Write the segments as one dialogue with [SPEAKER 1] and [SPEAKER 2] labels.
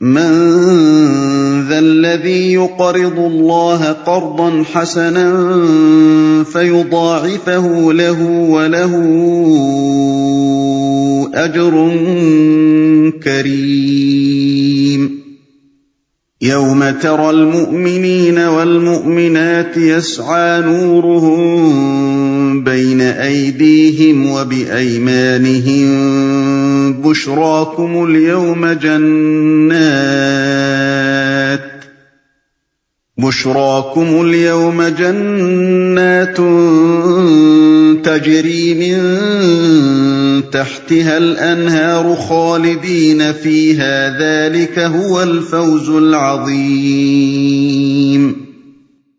[SPEAKER 1] من ذا الذي يقرض الله قرضا حسنا فيضاعفه له وله اجر كريم. يوم ترى المؤمنين والمؤمنات يسعى نورهم بين ايديهم وبايمانهم بشراكم اليوم جنات بشراكم اليوم جنات تجري من تحتها الانهار خالدين فيها ذلك هو الفوز العظيم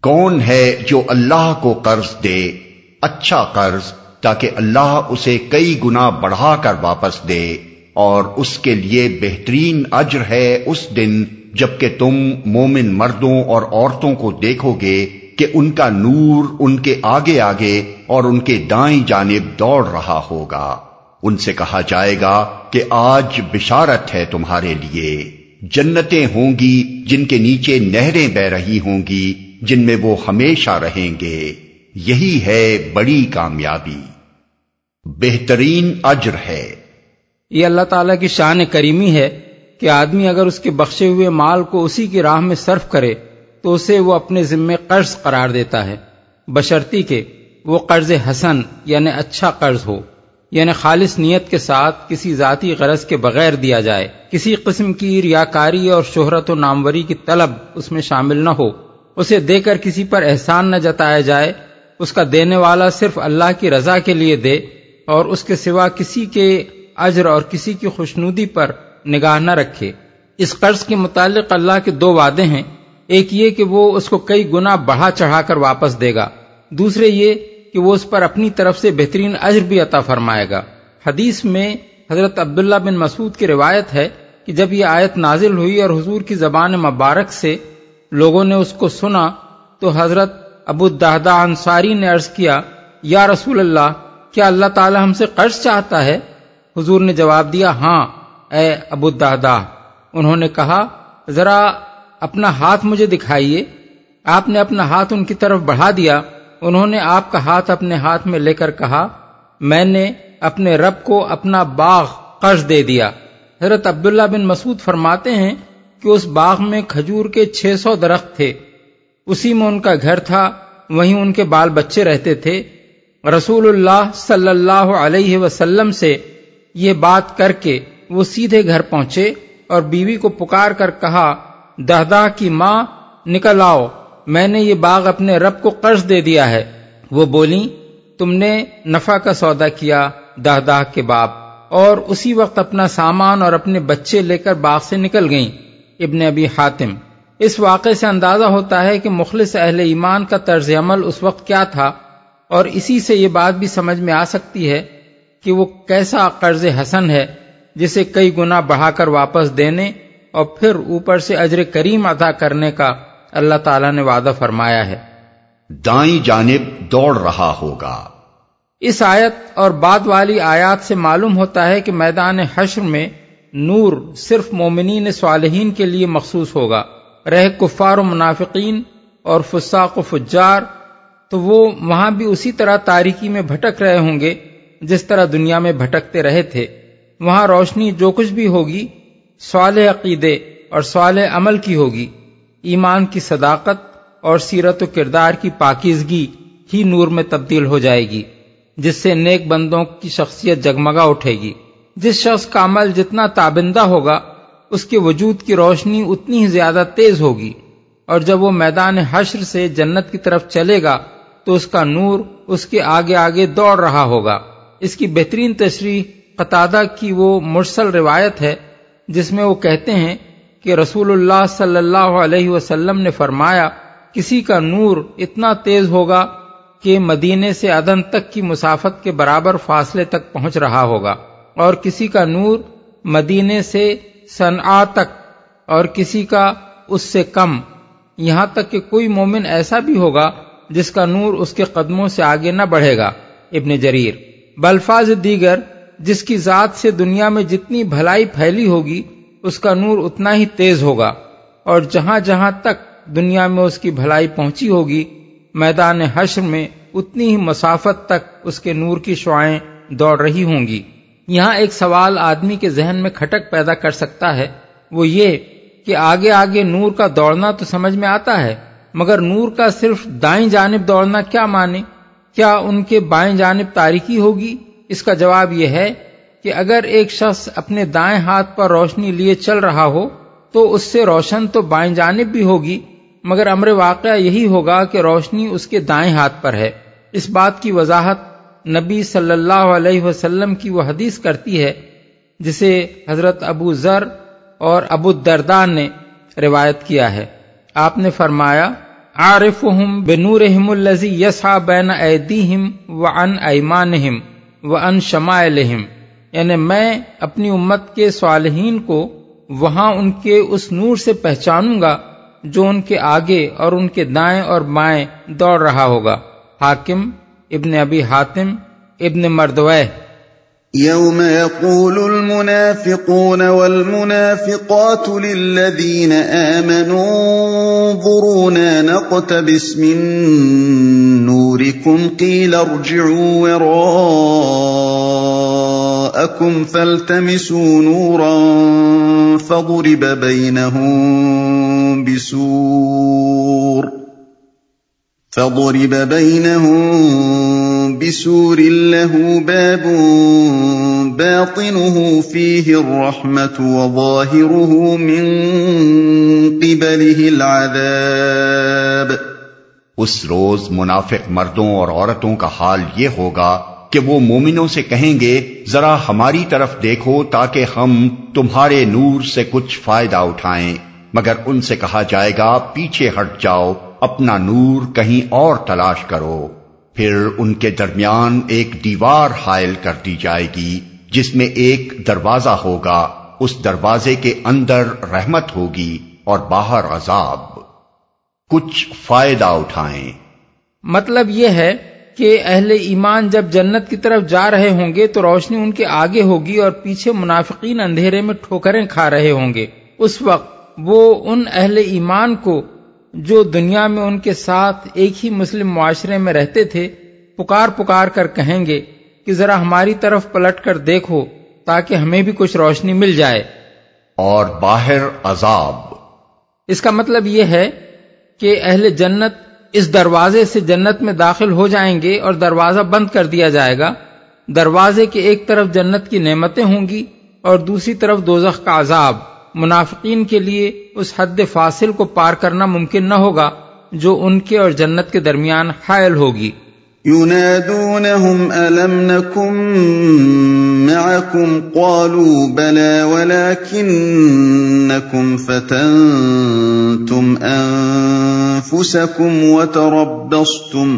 [SPEAKER 2] کون ہے جو اللہ کو قرض دے اچھا قرض تاکہ اللہ اسے کئی گنا بڑھا کر واپس دے اور اس کے لیے بہترین اجر ہے اس دن جبکہ تم مومن مردوں اور عورتوں کو دیکھو گے کہ ان کا نور ان کے آگے آگے اور ان کے دائیں جانب دوڑ رہا ہوگا۔ ان سے کہا جائے گا کہ آج بشارت ہے تمہارے لیے۔ جنتیں ہوں گی جن کے نیچے نہریں بہ رہی ہوں گی جن میں وہ ہمیشہ رہیں گے۔ یہی ہے بڑی کامیابی۔ بہترین اجر ہے۔
[SPEAKER 3] یہ اللہ تعالیٰ کی شان کریمی ہے کہ آدمی اگر اس کے بخشے ہوئے مال کو اسی کی راہ میں صرف کرے، تو اسے وہ اپنے ذمے قرض قرار دیتا ہے۔ بشرتی کے وہ قرض حسن یعنی اچھا قرض ہو یعنی خالص نیت کے ساتھ کسی ذاتی غرض کے بغیر دیا جائے۔ کسی قسم کی ریاکاری اور شہرت و ناموری کی طلب اس میں شامل نہ ہو۔ اسے دے کر کسی پر احسان نہ جتایا جائے اس کا دینے والا صرف اللہ کی رضا کے لیے دے اور اس کے سوا کسی کے اجر اور کسی کی خوشنودی پر نگاہ نہ رکھے۔ اس قرض کے متعلق اللہ کے دو وعدے ہیں۔ ایک یہ کہ وہ اس کو کئی گنا بڑھا چڑھا کر واپس دے گا۔ دوسرے یہ کہ وہ اس پر اپنی طرف سے بہترین اجر بھی عطا فرمائے گا۔ حدیث میں حضرت عبداللہ بن مسعود کی روایت ہے کہ جب یہ آیت نازل ہوئی اور حضور کی زبان مبارک سے لوگوں نے اس کو سنا تو حضرت ابو دہدا انصاری نے عرض کیا، یا رسول اللہ، کیا اللہ تعالی ہم سے قرض چاہتا ہے؟ حضور نے جواب دیا ہاں اے ابو دہدا انہوں نے کہا، ذرا اپنا ہاتھ مجھے دکھائیے۔ آپ نے اپنا ہاتھ ان کی طرف بڑھا دیا۔ انہوں نے آپ کا ہاتھ اپنے ہاتھ میں لے کر کہا، میں نے اپنے رب کو اپنا باغ قرض دے دیا۔ حضرت عبداللہ بن مسعود فرماتے ہیں کہ اس باغ میں کھجور کے چھ سو درخت تھے۔ اسی میں ان کا گھر تھا، وہیں ان کے بال بچے رہتے تھے۔ رسول اللہ صلی اللہ علیہ وسلم سے یہ بات کر کے وہ سیدھے گھر پہنچے اور بیوی کو پکار کر کہا دہدا کی ماں، نکل آؤ، میں نے یہ باغ اپنے رب کو قرض دے دیا ہے۔ وہ بولی، تم نے نفع کا سودا کیا دہدا کے باپ۔ اور اسی وقت اپنا سامان اور اپنے بچے لے کر باغ سے نکل گئیں۔ ابن ابی حاتم اس واقعے سے اندازہ ہوتا ہے کہ مخلص اہل ایمان کا طرز عمل اس وقت کیا تھا اور اسی سے یہ بات بھی سمجھ میں آ سکتی ہے کہ وہ کیسا قرض حسن ہے جسے کئی گنا بڑھا کر واپس دینے اور پھر اوپر سے اجر کریم ادا کرنے کا اللہ تعالیٰ نے وعدہ فرمایا ہے۔
[SPEAKER 2] دائیں جانب دوڑ رہا ہوگا۔
[SPEAKER 3] اس آیت اور بعد والی آیات سے معلوم ہوتا ہے کہ میدان حشر میں نور صرف مومنین صالحین کے لیے مخصوص ہوگا۔ رہ کفار و منافقین اور فساق و فجار، تو وہ وہاں بھی اسی طرح تاریکی میں بھٹک رہے ہوں گے، جس طرح دنیا میں بھٹکتے رہے تھے۔ وہاں روشنی جو کچھ بھی ہوگی صالح عقیدے اور صالح عمل کی ہوگی۔ ایمان کی صداقت اور سیرت و کردار کی پاکیزگی ہی نور میں تبدیل ہو جائے گی، جس سے نیک بندوں کی شخصیت جگمگا اٹھے گی۔ جس شخص کا عمل جتنا تابندہ ہوگا اس کے وجود کی روشنی اتنی ہی زیادہ تیز ہوگی اور جب وہ میدان حشر سے جنت کی طرف چلے گا تو اس کا نور اس کے آگے آگے دوڑ رہا ہوگا۔ اس کی بہترین تشریح قطادہ کی وہ مرسل روایت ہے، جس میں وہ کہتے ہیں کہ رسول اللہ صلی اللہ علیہ وسلم نے فرمایا، کسی کا نور اتنا تیز ہوگا کہ مدینے سے ادن تک کی مسافت کے برابر فاصلے تک پہنچ رہا ہوگا، اور کسی کا نور مدینے سے صنع تک اور کسی کا اس سے کم۔ یہاں تک کہ کوئی مومن ایسا بھی ہوگا جس کا نور اس کے قدموں سے آگے نہ بڑھے گا۔ ابن جریر۔ بلفاظ دیگر، جس کی ذات سے دنیا میں جتنی بھلائی پھیلی ہوگی، اس کا نور اتنا ہی تیز ہوگا۔ اور جہاں جہاں تک دنیا میں اس کی بھلائی پہنچی ہوگی، میدان حشر میں اتنی ہی مسافت تک اس کے نور کی شعائیں دوڑ رہی ہوں گی۔ یہاں ایک سوال آدمی کے ذہن میں کھٹک پیدا کر سکتا ہے، وہ یہ کہ آگے آگے نور کا دوڑنا تو سمجھ میں آتا ہے، مگر نور کا صرف دائیں جانب دوڑنا کیا مانے؟ کیا ان کے بائیں جانب تاریکی ہوگی؟ اس کا جواب یہ ہے کہ اگر ایک شخص اپنے دائیں ہاتھ پر روشنی لیے چل رہا ہو، تو اس سے روشن تو بائیں جانب بھی ہوگی، مگر امر واقعہ یہی ہوگا کہ روشنی اس کے دائیں ہاتھ پر ہے۔ اس بات کی وضاحت نبی صلی اللہ علیہ وسلم کی وہ حدیث کرتی ہے، جسے حضرت ابو ذر اور ابو دردان نے روایت کیا ہے۔ آپ نے فرمایا عارف ہم بنور الزی یسا بین ایدیہم و ان ایمان و ان شماء یعنی میں اپنی امت کے صالحین کو وہاں ان کے اس نور سے پہچانوں گا، جو ان کے آگے اور ان کے دائیں اور بائیں دوڑ رہا ہوگا۔ حاکم ابن ابی حاتم ابن مردوہ
[SPEAKER 1] يوم يقول المنافقون والمنافقات للذين آمنوا انظرونا نقتبس من نوركم قيل ارجعوا وراءكم فالتمسوا نورا فضرب بينهم بسور۔ فضرب بينهم بسور له باب باطنه فيه الرحمة وظاهره من قبله العذاب
[SPEAKER 2] اس روز منافق مردوں اور عورتوں کا حال یہ ہوگا کہ وہ مومنوں سے کہیں گے، ذرا ہماری طرف دیکھو تاکہ ہم تمہارے نور سے کچھ فائدہ اٹھائیں۔ مگر ان سے کہا جائے گا، پیچھے ہٹ جاؤ۔ اپنا نور کہیں اور تلاش کرو، پھر ان کے درمیان ایک دیوار حائل کر دی جائے گی، جس میں ایک دروازہ ہوگا، اس دروازے کے اندر رحمت ہوگی اور باہر عذاب۔ کچھ فائدہ اٹھائیں۔
[SPEAKER 3] مطلب یہ ہے کہ اہل ایمان جب جنت کی طرف جا رہے ہوں گے تو روشنی ان کے آگے ہوگی اور پیچھے منافقین اندھیرے میں ٹھوکریں کھا رہے ہوں گے۔ اس وقت وہ ان اہل ایمان کو جو دنیا میں ان کے ساتھ ایک ہی مسلم معاشرے میں رہتے تھے پکار پکار کر کہیں گے کہ ذرا ہماری طرف پلٹ کر دیکھو تاکہ ہمیں بھی کچھ روشنی مل جائے۔
[SPEAKER 2] اور باہر عذاب۔
[SPEAKER 3] اس کا مطلب یہ ہے کہ اہل جنت اس دروازے سے جنت میں داخل ہو جائیں گے اور دروازہ بند کر دیا جائے گا۔ دروازے کے ایک طرف جنت کی نعمتیں ہوں گی اور دوسری طرف دوزخ کا عذاب۔ منافقین کے لیے اس حد فاصل کو پار کرنا ممکن نہ ہوگا جو ان کے اور جنت کے درمیان حائل ہوگی۔
[SPEAKER 1] ينادونهم ألم نكن معكم قالوا بلى ولكنكم فتنتم أنفسكم وتربصتم۔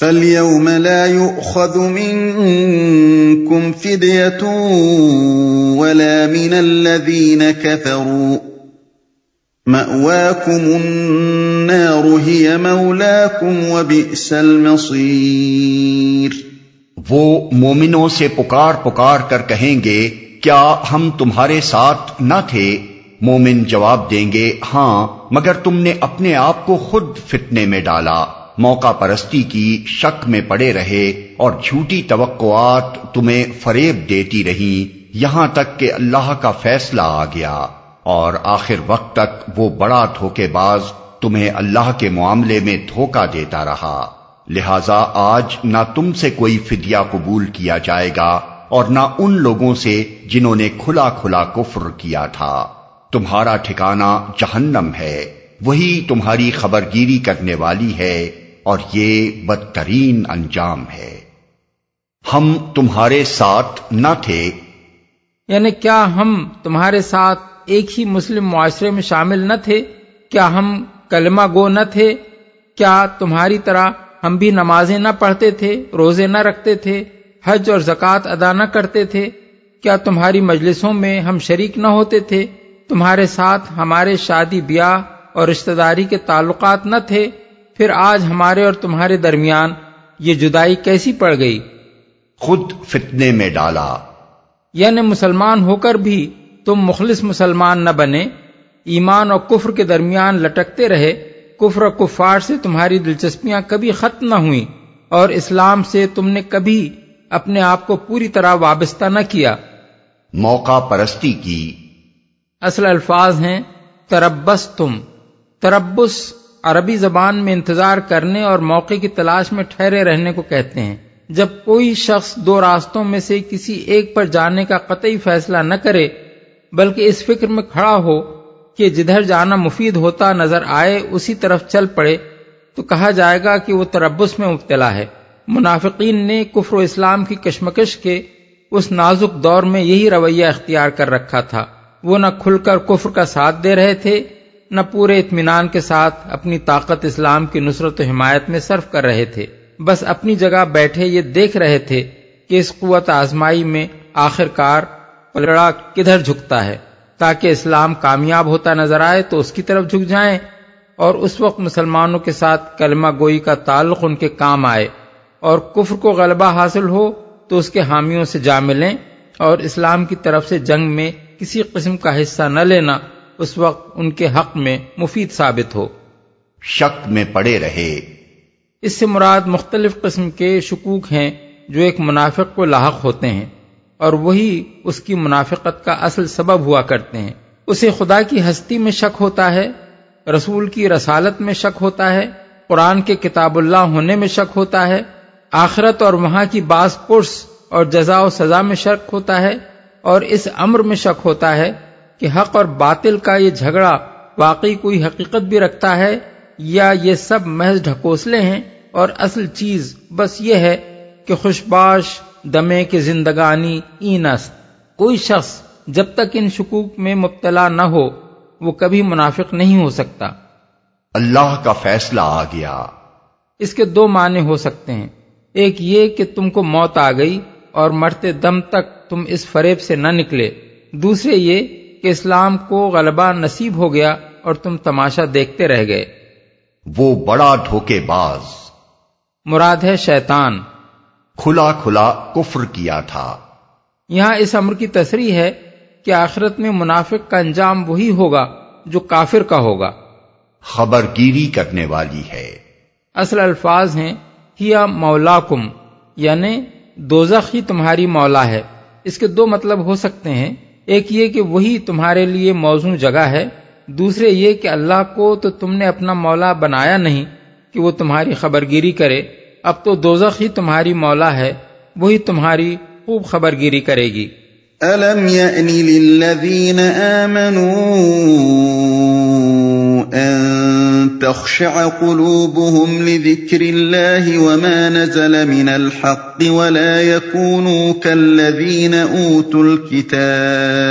[SPEAKER 1] فاليوم لا يؤخذ منكم فدية ولا من الذين كفروا مأواكم النار هي مولاكم وبئس المصير
[SPEAKER 2] وہ مومنوں سے پکار پکار کر کہیں گے، کیا ہم تمہارے ساتھ نہ تھے؟ مومن جواب دیں گے ہاں مگر تم نے اپنے آپ کو خود فتنے میں ڈالا۔ موقع پرستی کی شک میں پڑے رہے اور جھوٹی توقعات تمہیں فریب دیتی رہی یہاں تک کہ اللہ کا فیصلہ آ گیا۔ اور آخر وقت تک وہ بڑا دھوکے باز تمہیں اللہ کے معاملے میں دھوکہ دیتا رہا۔ لہذا آج نہ تم سے کوئی فدیہ قبول کیا جائے گا اور نہ ان لوگوں سے جنہوں نے کھلا کھلا کفر کیا تھا۔ تمہارا ٹھکانہ جہنم ہے۔ وہی تمہاری خبرگیری کرنے والی ہے۔ اور یہ بدترین انجام ہے۔ ہم تمہارے ساتھ نہ تھے۔
[SPEAKER 3] یعنی کیا ہم تمہارے ساتھ ایک ہی مسلم معاشرے میں شامل نہ تھے؟ کیا ہم کلمہ گو نہ تھے؟ کیا تمہاری طرح ہم بھی نمازیں نہ پڑھتے تھے، روزے نہ رکھتے تھے، حج اور زکوٰۃ ادا نہ کرتے تھے؟ کیا تمہاری مجلسوں میں ہم شریک نہ ہوتے تھے؟ تمہارے ساتھ ہمارے شادی بیاہ اور رشتہ داری کے تعلقات نہ تھے؟ پھر آج ہمارے اور تمہارے درمیان یہ جدائی کیسی پڑ گئی؟
[SPEAKER 2] خود فتنے میں ڈالا۔
[SPEAKER 3] یعنی مسلمان ہو کر بھی تم مخلص مسلمان نہ بنے ایمان اور کفر کے درمیان لٹکتے رہے کفر و کفار سے تمہاری دلچسپیاں کبھی ختم نہ ہوئیں اور اسلام سے تم نے کبھی اپنے آپ کو پوری طرح وابستہ نہ کیا۔
[SPEAKER 2] موقع پرستی کی۔
[SPEAKER 3] اصل الفاظ ہیں تربس تم تربس عربی زبان میں انتظار کرنے اور موقع کی تلاش میں ٹھہرے رہنے کو کہتے ہیں۔ جب کوئی شخص دو راستوں میں سے کسی ایک پر جانے کا قطعی فیصلہ نہ کرے، بلکہ اس فکر میں کھڑا ہو کہ جدھر جانا مفید ہوتا نظر آئے، اسی طرف چل پڑے، تو کہا جائے گا کہ وہ تربس میں مبتلا ہے۔ منافقین نے کفر و اسلام کی کشمکش کے اس نازک دور میں یہی رویہ اختیار کر رکھا تھا۔ وہ نہ کھل کر کفر کا ساتھ دے رہے تھے نہ پورے اطمینان کے ساتھ اپنی طاقت اسلام کی نصرت و حمایت میں صرف کر رہے تھے۔ بس اپنی جگہ بیٹھے یہ دیکھ رہے تھے کہ اس قوت آزمائی میں آخر کار پلڑا کدھر جھکتا ہے۔ تاکہ اسلام کامیاب ہوتا نظر آئے تو اس کی طرف جھک جائیں اور اس وقت مسلمانوں کے ساتھ کلمہ گوئی کا تعلق ان کے کام آئے۔ اور کفر کو غلبہ حاصل ہو تو اس کے حامیوں سے جا ملیں اور اسلام کی طرف سے جنگ میں کسی قسم کا حصہ نہ لینا اس وقت ان کے حق میں مفید ثابت ہو۔
[SPEAKER 2] شک میں پڑے رہے۔
[SPEAKER 3] اس سے مراد مختلف قسم کے شکوک ہیں جو ایک منافق کو لاحق ہوتے ہیں اور وہی اس کی منافقت کا اصل سبب ہوا کرتے ہیں۔ اسے خدا کی ہستی میں شک ہوتا ہے رسول کی رسالت میں شک ہوتا ہے قرآن کے کتاب اللہ ہونے میں شک ہوتا ہے آخرت اور وہاں کی باس پرس اور جزا و سزا میں شک ہوتا ہے اور اس امر میں شک ہوتا ہے۔ کہ حق اور باطل کا یہ جھگڑا واقعی کوئی حقیقت بھی رکھتا ہے یا یہ سب محض ڈھکوسلے ہیں؟ اور اصل چیز بس یہ ہے کہ خوشباش دمے کے زندگانی اینس۔ کوئی شخص جب تک ان شکوک میں مبتلا نہ ہو وہ کبھی منافق نہیں ہو سکتا۔
[SPEAKER 2] اللہ کا فیصلہ آ گیا۔
[SPEAKER 3] اس کے دو معنی ہو سکتے ہیں۔ ایک یہ کہ تم کو موت آ گئی اور مرتے دم تک تم اس فریب سے نہ نکلے۔ دوسرے یہ کہ اسلام کو غلبہ نصیب ہو گیا اور تم تماشا دیکھتے رہ گئے۔
[SPEAKER 2] وہ بڑا دھوکے باز۔
[SPEAKER 3] مراد ہے شیطان۔
[SPEAKER 2] کھلا کھلا کفر کیا تھا۔
[SPEAKER 3] یہاں اس امر کی تصریح ہے کہ آخرت میں منافق کا انجام وہی ہوگا جو کافر کا ہوگا۔
[SPEAKER 2] خبر گیری کرنے والی ہے۔
[SPEAKER 3] اصل الفاظ ہیں ہیا مولا کم یعنی دوزخ ہی تمہاری مولا ہے۔ اس کے دو مطلب ہو سکتے ہیں۔ ایک یہ کہ وہی تمہارے لیے موزوں جگہ ہے، دوسرے یہ کہ اللہ کو تو تم نے اپنا مولا بنایا نہیں کہ وہ تمہاری خبر گیری کرے۔ اب تو دوزخ ہی تمہاری مولا ہے، وہی تمہاری خوب خبر گیری کرے گی۔
[SPEAKER 1] أن تخشع قلوبهم لذكر الله وما نزل من الحق ولا يكونوا كالذين أوتوا الكتاب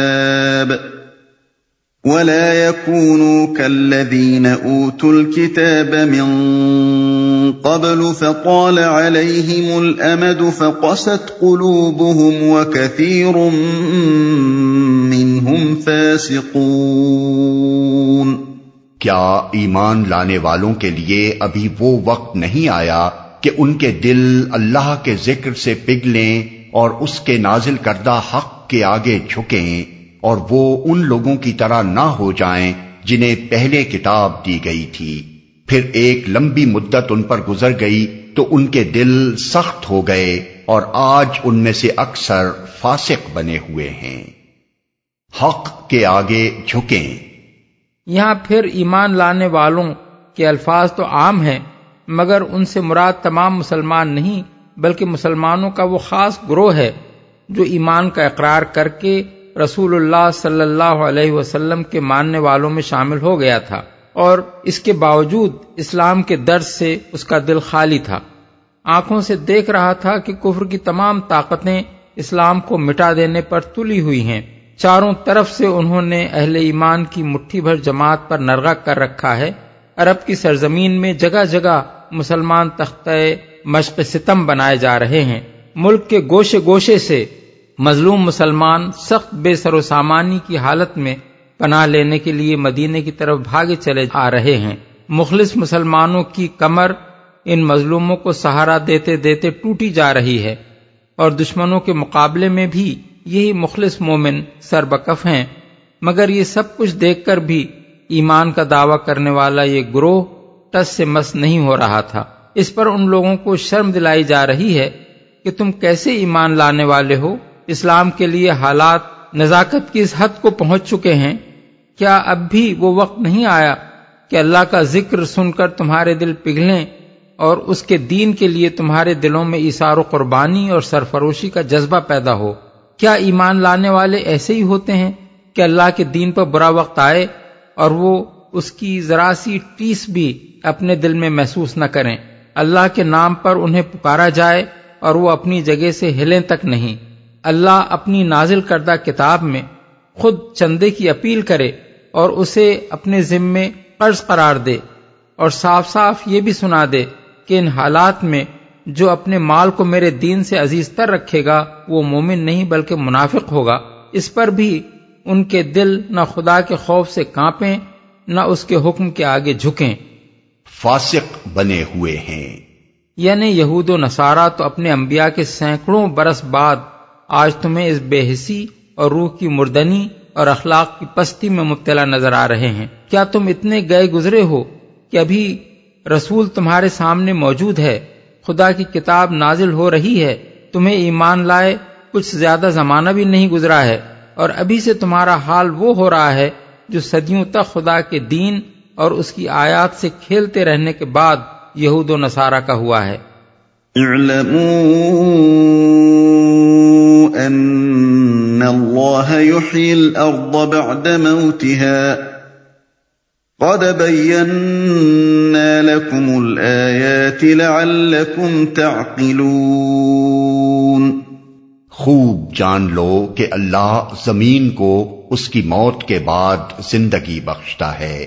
[SPEAKER 1] ولا يكونوا كالذين أوتوا الكتاب من قبل فطال عليهم الأمد فقست قلوبهم وكثير منهم فاسقون
[SPEAKER 2] کیا ایمان لانے والوں کے لیے ابھی وہ وقت نہیں آیا کہ ان کے دل اللہ کے ذکر سے پگلیں اور اس کے نازل کردہ حق کے آگے جھکیں اور وہ ان لوگوں کی طرح نہ ہو جائیں جنہیں پہلے کتاب دی گئی تھی۔ پھر ایک لمبی مدت ان پر گزر گئی تو ان کے دل سخت ہو گئے اور آج ان میں سے اکثر فاسق بنے ہوئے ہیں۔ حق کے آگے جھکیں۔
[SPEAKER 3] یہاں پھر ایمان لانے والوں کے الفاظ تو عام ہیں، مگر ان سے مراد تمام مسلمان نہیں، بلکہ مسلمانوں کا وہ خاص گروہ ہے جو ایمان کا اقرار کر کے رسول اللہ صلی اللہ علیہ وسلم کے ماننے والوں میں شامل ہو گیا تھا، اور اس کے باوجود اسلام کے درد سے اس کا دل خالی تھا۔ آنکھوں سے دیکھ رہا تھا کہ کفر کی تمام طاقتیں اسلام کو مٹا دینے پر تلی ہوئی ہیں۔ چاروں طرف سے انہوں نے اہل ایمان کی مٹھی بھر جماعت پر نرغا کر رکھا ہے۔ عرب کی سرزمین میں جگہ جگہ مسلمان تختہ مشق ستم بنائے جا رہے ہیں۔ ملک کے گوشے گوشے سے مظلوم مسلمان سخت بے سر و سامانی کی حالت میں پناہ لینے کے لیے مدینے کی طرف بھاگے چلے آ رہے ہیں۔ مخلص مسلمانوں کی کمر ان مظلوموں کو سہارا دیتے دیتے ٹوٹی جا رہی ہے اور دشمنوں کے مقابلے میں بھی یہی مخلص مومن سربکف ہیں۔ مگر یہ سب کچھ دیکھ کر بھی ایمان کا دعویٰ کرنے والا یہ گروہ ٹس سے مس نہیں ہو رہا تھا۔ اس پر ان لوگوں کو شرم دلائی جا رہی ہے کہ تم کیسے ایمان لانے والے ہو۔ اسلام کے لیے حالات نزاکت کی اس حد کو پہنچ چکے ہیں۔ کیا اب بھی وہ وقت نہیں آیا کہ اللہ کا ذکر سن کر تمہارے دل پگھلیں اور اس کے دین کے لیے تمہارے دلوں میں اشار و قربانی اور سرفروشی کا جذبہ پیدا ہو؟ کیا ایمان لانے والے ایسے ہی ہوتے ہیں کہ اللہ کے دین پر برا وقت آئے اور وہ اس کی ذرا سی ٹیس بھی اپنے دل میں محسوس نہ کریں؟ اللہ کے نام پر انہیں پکارا جائے اور وہ اپنی جگہ سے ہلیں تک نہیں۔ اللہ اپنی نازل کردہ کتاب میں خود چندے کی اپیل کرے اور اسے اپنے ذمے قرض قرار دے اور صاف صاف یہ بھی سنا دے کہ ان حالات میں جو اپنے مال کو میرے دین سے عزیز تر رکھے گا وہ مومن نہیں بلکہ منافق ہوگا۔ اس پر بھی ان کے دل نہ خدا کے خوف سے کانپیں نہ اس کے حکم کے آگے جھکیں۔
[SPEAKER 2] فاسق بنے ہوئے ہیں۔
[SPEAKER 3] یعنی یہود و نصارہ تو اپنے انبیاء کے سینکڑوں برس بعد آج تمہیں اس بے حسی اور روح کی مردنی اور اخلاق کی پستی میں مبتلا نظر آ رہے ہیں۔ کیا تم اتنے گئے گزرے ہو کہ ابھی رسول تمہارے سامنے موجود ہے؟ خدا کی کتاب نازل ہو رہی ہے، تمہیں ایمان لائے کچھ زیادہ زمانہ بھی نہیں گزرا ہے، اور ابھی سے تمہارا حال وہ ہو رہا ہے جو صدیوں تک خدا کے دین اور اس کی آیات سے کھیلتے رہنے کے بعد یہود و نصارہ کا ہوا ہے۔
[SPEAKER 1] ان اللہ الارض بعد موتها قد بينا لكم الآيات لعلكم تعقلون
[SPEAKER 2] خوب جان لو کہ اللہ زمین کو اس کی موت کے بعد زندگی بخشتا ہے۔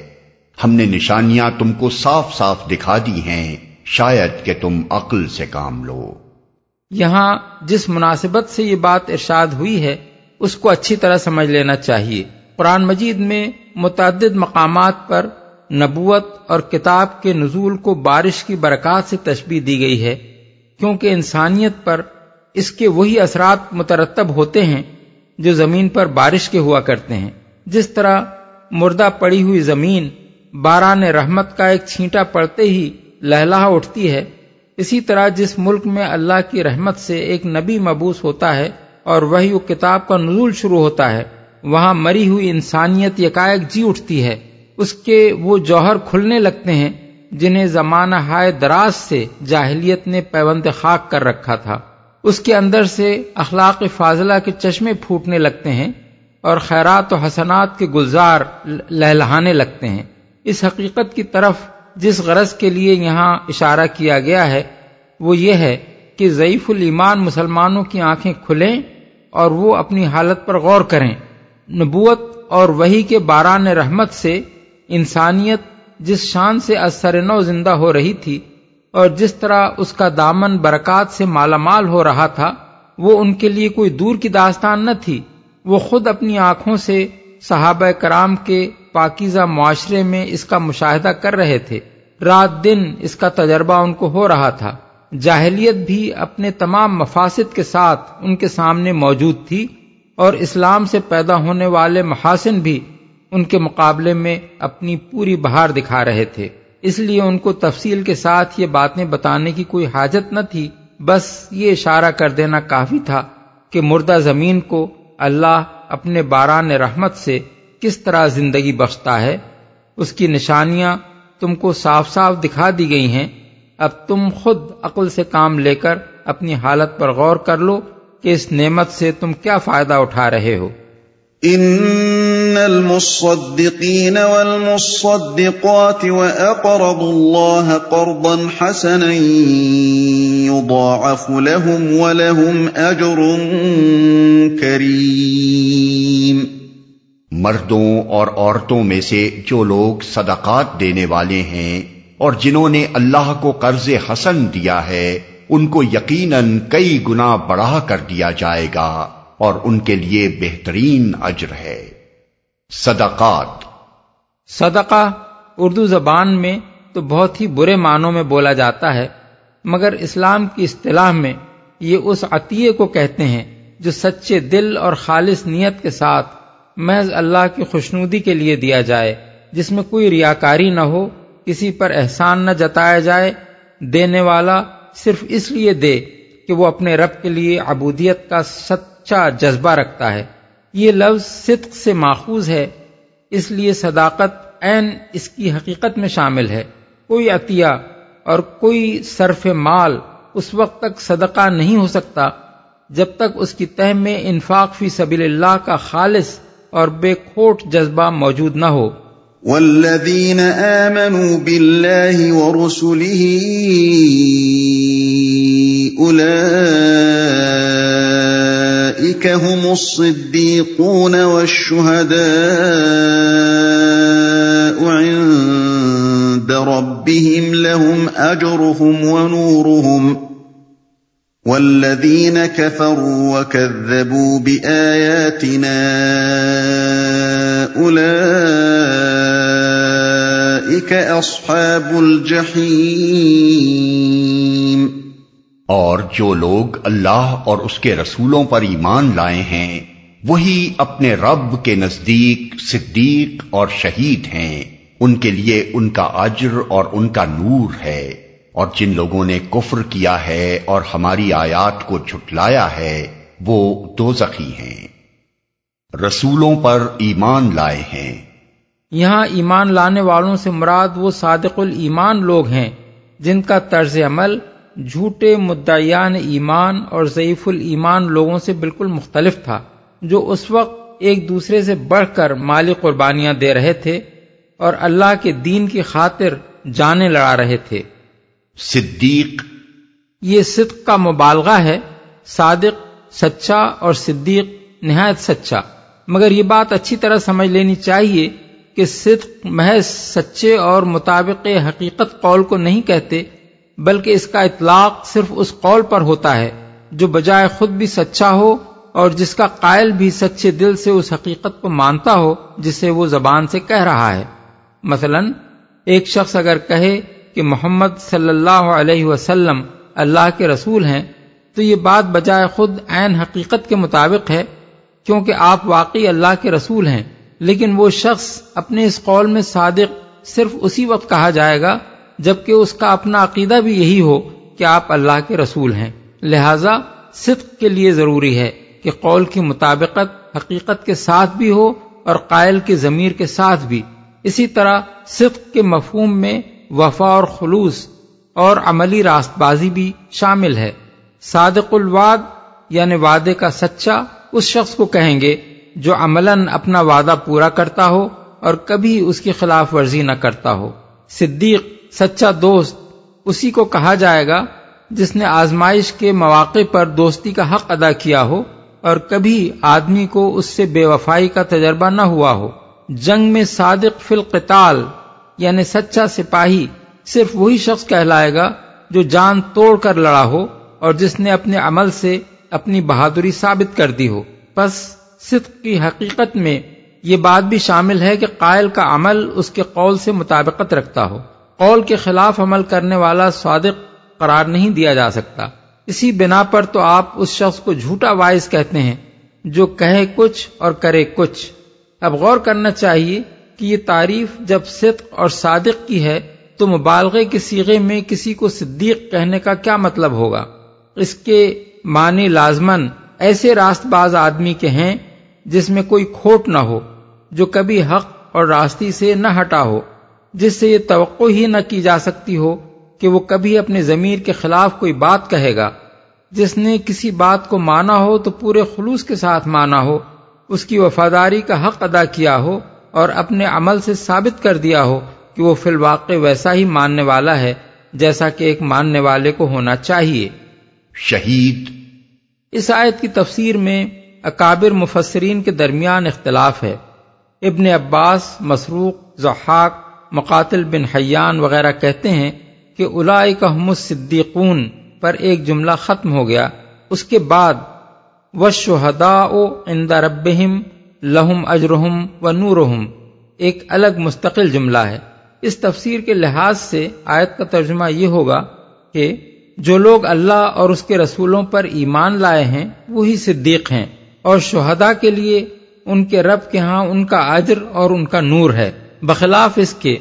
[SPEAKER 2] ہم نے نشانیاں تم کو صاف صاف دکھا دی ہیں۔ شاید کہ تم عقل سے کام لو۔
[SPEAKER 3] یہاں جس مناسبت سے یہ بات ارشاد ہوئی ہے اس کو اچھی طرح سمجھ لینا چاہیے۔ قرآن مجید میں متعدد مقامات پر نبوت اور کتاب کے نزول کو بارش کی برکات سے تشبیح دی گئی ہے، کیونکہ انسانیت پر اس کے وہی اثرات مترتب ہوتے ہیں جو زمین پر بارش کے ہوا کرتے ہیں۔ جس طرح مردہ پڑی ہوئی زمین باران رحمت کا ایک چھینٹا پڑتے ہی لہلا اٹھتی ہے، اسی طرح جس ملک میں اللہ کی رحمت سے ایک نبی مبوس ہوتا ہے اور وہی وہ کتاب کا نزول شروع ہوتا ہے۔ وہاں مری ہوئی انسانیت یکائک جی اٹھتی ہے۔ اس کے وہ جوہر کھلنے لگتے ہیں جنہیں زمانہ ہائے دراز سے جاہلیت نے پیوند خاک کر رکھا تھا۔ اس کے اندر سے اخلاق فاضلہ کے چشمے پھوٹنے لگتے ہیں اور خیرات و حسنات کے گلزار لہلہانے لگتے ہیں۔ اس حقیقت کی طرف جس غرض کے لیے یہاں اشارہ کیا گیا ہے، وہ یہ ہے کہ ضعیف الایمان مسلمانوں کی آنکھیں کھلیں اور وہ اپنی حالت پر غور کریں۔ نبوت اور وہی کے باران رحمت سے انسانیت جس شان سے اثر نو زندہ ہو رہی تھی اور جس طرح اس کا دامن برکات سے مالا مال ہو رہا تھا، وہ ان کے لیے کوئی دور کی داستان نہ تھی۔ وہ خود اپنی آنکھوں سے صحابہ کرام کے پاکیزہ معاشرے میں اس کا مشاہدہ کر رہے تھے۔ رات دن اس کا تجربہ ان کو ہو رہا تھا۔ جاہلیت بھی اپنے تمام مفاسد کے ساتھ ان کے سامنے موجود تھی۔ اور اسلام سے پیدا ہونے والے محاسن بھی ان کے مقابلے میں اپنی پوری بہار دکھا رہے تھے۔ اس لیے ان کو تفصیل کے ساتھ یہ باتیں بتانے کی کوئی حاجت نہ تھی۔ بس یہ اشارہ کر دینا کافی تھا کہ مردہ زمین کو اللہ اپنے باران رحمت سے کس طرح زندگی بخشتا ہے۔ اس کی نشانیاں تم کو صاف صاف دکھا دی گئی ہیں۔ اب تم خود عقل سے کام لے کر اپنی حالت پر غور کر لو۔ کہ اس نعمت سے تم کیا فائدہ اٹھا رہے ہو؟
[SPEAKER 1] ان المصدقین والمصدقات واقرضوا الله قرضا حسنا يضاعف لهم ولهم اجر کریم۔
[SPEAKER 2] مردوں اور عورتوں میں سے جو لوگ صدقات دینے والے ہیں اور جنہوں نے اللہ کو قرض حسن دیا ہے ان کو یقیناً کئی گنا بڑھا کر دیا جائے گا اور ان کے لیے بہترین اجر ہے۔ صدقات۔
[SPEAKER 3] صدقہ اردو زبان میں تو بہت ہی برے معنوں میں بولا جاتا ہے، مگر اسلام کی اصطلاح میں یہ اس عطیے کو کہتے ہیں جو سچے دل اور خالص نیت کے ساتھ محض اللہ کی خوشنودی کے لیے دیا جائے، جس میں کوئی ریاکاری نہ ہو، کسی پر احسان نہ جتایا جائے، دینے والا صرف اس لیے دے کہ وہ اپنے رب کے لیے عبودیت کا سچا جذبہ رکھتا ہے۔ یہ لفظ صدق سے ماخوذ ہے، اس لیے صداقت عین اس کی حقیقت میں شامل ہے۔ کوئی عطیہ اور کوئی صرف مال اس وقت تک صدقہ نہیں ہو سکتا جب تک اس کی تہ میں انفاق فی سبیل اللہ کا خالص اور بے کھوٹ جذبہ موجود نہ ہو۔
[SPEAKER 1] والذین آمنوا باللہ ورسله اولئیک هم الصدیقون والشہداء عند ربهم لهم اجرهم ونورهم والذین كفروا وكذبوا بآیاتنا اولئیک اصحاب الجحیم۔
[SPEAKER 2] اور جو لوگ اللہ اور اس کے رسولوں پر ایمان لائے ہیں، وہی اپنے رب کے نزدیک صدیق اور شہید ہیں۔ ان کے لیے ان کا اجر اور ان کا نور ہے۔ اور جن لوگوں نے کفر کیا ہے اور ہماری آیات کو جھٹلایا ہے، وہ دو زخی ہیں۔ رسولوں پر ایمان لائے ہیں۔
[SPEAKER 3] یہاں ایمان لانے والوں سے مراد وہ صادق الایمان لوگ ہیں، جن کا طرز عمل جھوٹے مدعیان ایمان اور ضعیف الایمان لوگوں سے بالکل مختلف تھا، جو اس وقت ایک دوسرے سے بڑھ کر مالی قربانیاں دے رہے تھے اور اللہ کے دین کی خاطر جانے لڑا رہے تھے۔
[SPEAKER 2] صدیق۔
[SPEAKER 3] یہ صدق کا مبالغہ ہے، صادق سچا اور صدیق نہایت سچا۔ مگر یہ بات اچھی طرح سمجھ لینی چاہیے کہ صدق محض سچے اور مطابق حقیقت قول کو نہیں کہتے، بلکہ اس کا اطلاق صرف اس قول پر ہوتا ہے جو بجائے خود بھی سچا ہو اور جس کا قائل بھی سچے دل سے اس حقیقت کو مانتا ہو، جسے وہ زبان سے کہہ رہا ہے۔ مثلا، ایک شخص اگر کہے کہ محمد صلی اللہ علیہ وسلم اللہ کے رسول ہیں، تو یہ بات بجائے خود عین حقیقت کے مطابق ہے، کیونکہ آپ واقعی اللہ کے رسول ہیں، لیکن وہ شخص اپنے اس قول میں صادق صرف اسی وقت کہا جائے گا جبکہ اس کا اپنا عقیدہ بھی یہی ہو کہ آپ اللہ کے رسول ہیں۔ لہذا صدق کے لیے ضروری ہے کہ قول کی مطابقت حقیقت کے ساتھ بھی ہو اور قائل کے ضمیر کے ساتھ بھی۔ اسی طرح صدق کے مفہوم میں وفا اور خلوص اور عملی راست بازی بھی شامل ہے۔ صادق الواد یعنی وعدے کا سچا اس شخص کو کہیں گے جو عملاً اپنا وعدہ پورا کرتا ہو اور کبھی اس کی خلاف ورزی نہ کرتا ہو۔ صدیق، سچا دوست، اسی کو کہا جائے گا جس نے آزمائش کے مواقع پر دوستی کا حق ادا کیا ہو اور کبھی آدمی کو اس سے بے وفائی کا تجربہ نہ ہوا ہو۔ جنگ میں صادق فی القتال یعنی سچا سپاہی صرف وہی شخص کہلائے گا جو جان توڑ کر لڑا ہو اور جس نے اپنے عمل سے اپنی بہادری ثابت کر دی ہو۔ بس صدق کی حقیقت میں یہ بات بھی شامل ہے کہ قائل کا عمل اس کے قول سے مطابقت رکھتا ہو۔ قول کے خلاف عمل کرنے والا صادق قرار نہیں دیا جا سکتا۔ اسی بنا پر تو آپ اس شخص کو جھوٹا وائز کہتے ہیں جو کہے کچھ اور کرے کچھ۔ اب غور کرنا چاہیے کہ یہ تعریف جب صدق اور صادق کی ہے، تو مبالغے کے سیغے میں کسی کو صدیق کہنے کا کیا مطلب ہوگا؟ اس کے معنی لازمن ایسے راست باز آدمی کے ہیں جس میں کوئی کھوٹ نہ ہو، جو کبھی حق اور راستی سے نہ ہٹا ہو، جس سے یہ توقع ہی نہ کی جا سکتی ہو کہ وہ کبھی اپنے ضمیر کے خلاف کوئی بات کہے گا۔ جس نے کسی بات کو مانا ہو تو پورے خلوص کے ساتھ مانا ہو، اس کی وفاداری کا حق ادا کیا ہو اور اپنے عمل سے ثابت کر دیا ہو کہ وہ فی الواقع ویسا ہی ماننے والا ہے جیسا کہ ایک ماننے والے کو ہونا چاہیے۔
[SPEAKER 2] شہید۔
[SPEAKER 3] اس آیت کی تفسیر میں اکابر مفسرین کے درمیان اختلاف ہے۔ ابن عباس مسروق زحاق مقاتل بن حیان وغیرہ کہتے ہیں کہ الائی کا صدیقون پر ایک جملہ ختم ہو گیا۔ اس کے بعد و شہدا او ربہم لہم اجرحم و نورہم۔ ایک الگ مستقل جملہ ہے۔ اس تفسیر کے لحاظ سے آیت کا ترجمہ یہ ہوگا کہ جو لوگ اللہ اور اس کے رسولوں پر ایمان لائے ہیں، وہی صدیق ہیں۔ اور شہدا کے لیے ان کے رب کے ہاں ان کا اجر اور ان کا نور ہے۔ بخلاف اس کے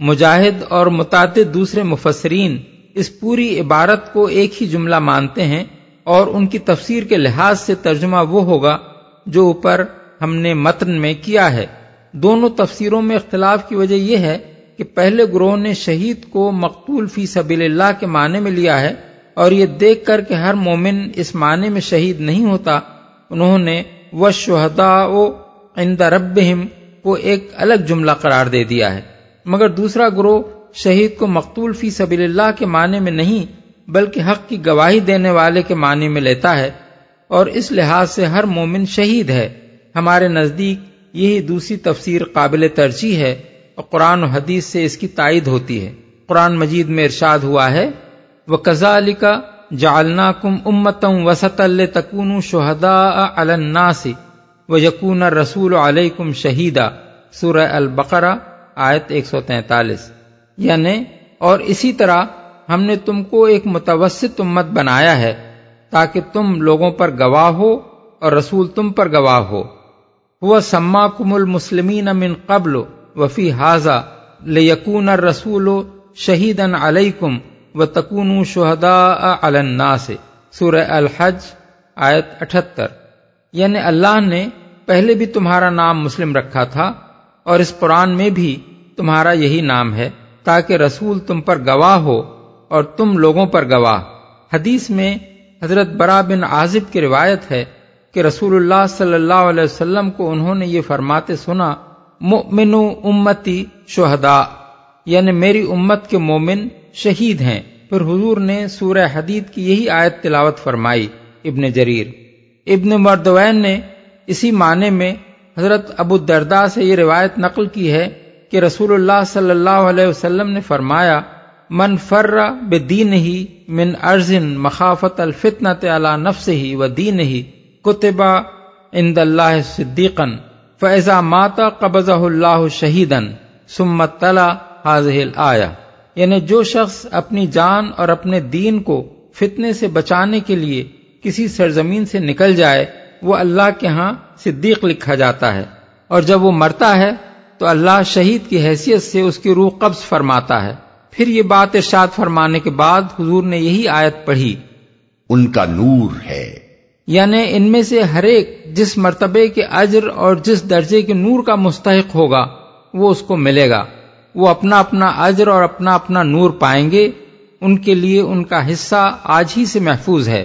[SPEAKER 3] مجاہد اور متعدد دوسرے مفسرین اس پوری عبارت کو ایک ہی جملہ مانتے ہیں اور ان کی تفسیر کے لحاظ سے ترجمہ وہ ہوگا جو اوپر ہم نے متن میں کیا ہے۔ دونوں تفسیروں میں اختلاف کی وجہ یہ ہے کہ پہلے گروہ نے شہید کو مقتول فی سبیل اللہ کے معنی میں لیا ہے اور یہ دیکھ کر کہ ہر مومن اس معنی میں شہید نہیں ہوتا۔ انہوں نے و شہدا رب کو ایک الگ جملہ قرار دے دیا ہے۔ مگر دوسرا گروہ شہید کو مقتول فی سبیل اللہ کے معنی میں نہیں، بلکہ حق کی گواہی دینے والے کے معنی میں لیتا ہے اور اس لحاظ سے ہر مومن شہید ہے۔ ہمارے نزدیک یہی دوسری تفسیر قابل ترجیح ہے اور قرآن و حدیث سے اس کی تائید ہوتی ہے۔ قرآن مجید میں ارشاد ہوا ہے وہ کزا علی کا جالنا کم امتم وسط تکون شہدا الناسی و یقون رسول علیکم شہیدہ سورہ البقرہ، آیت 143 یعنی اور اسی طرح ہم نے تم کو ایک متوسط امت بنایا ہے تاکہ تم لوگوں پر گواہ ہو اور رسول تم پر گواہ ہو۔ وہ سما کم المسلمین من قبل وفی حاضہ لیکون رسول شہید علیکم و تکون شہدا الناس۔ سورہ الحج، آیت اٹھتر۔ یعنی اللہ نے پہلے بھی تمہارا نام مسلم رکھا تھا اور اس قرآن میں بھی تمہارا یہی نام ہے، تاکہ رسول تم پر گواہ ہو اور تم لوگوں پر گواہ۔ حدیث میں حضرت برا بن عازب کی روایت ہے کہ رسول اللہ صلی اللہ علیہ وسلم کو انہوں نے یہ فرماتے سنا مؤمن امتی شہدا یعنی میری امت کے مومن شہید ہیں۔ پھر حضور نے سورہ حدید کی یہی آیت تلاوت فرمائی، ابن جریر۔ ابن مردوین نے اسی معنی میں حضرت ابو دردا سے یہ روایت نقل کی ہے کہ رسول اللہ صلی اللہ علیہ وسلم نے فرمایا، من فر بے دین ہی من ارزن مخافت الفتنت علی نفس ہی و دین ہی کتبا اند اللہ صدیقن فیضا ماتا قبض اللہ شہیدن سمت تلا حاضل آیا یعنی جو شخص اپنی جان اور اپنے دین کو فتنے سے بچانے کے لیے کسی سرزمین سے نکل جائے، وہ اللہ کے ہاں صدیق لکھا جاتا ہے۔ اور جب وہ مرتا ہے، تو اللہ شہید کی حیثیت سے اس کی روح قبض فرماتا ہے۔ پھر یہ بات ارشاد فرمانے کے بعد حضور نے یہی آیت پڑھی۔
[SPEAKER 2] ان کا نور ہے۔
[SPEAKER 3] یعنی ان میں سے ہر ایک جس مرتبے کے اجر اور جس درجے کے نور کا مستحق ہوگا، وہ اس کو ملے گا۔ وہ اپنا اپنا اجر اور اپنا اپنا نور پائیں گے۔ ان کے لیے ان کا حصہ آج ہی سے محفوظ ہے۔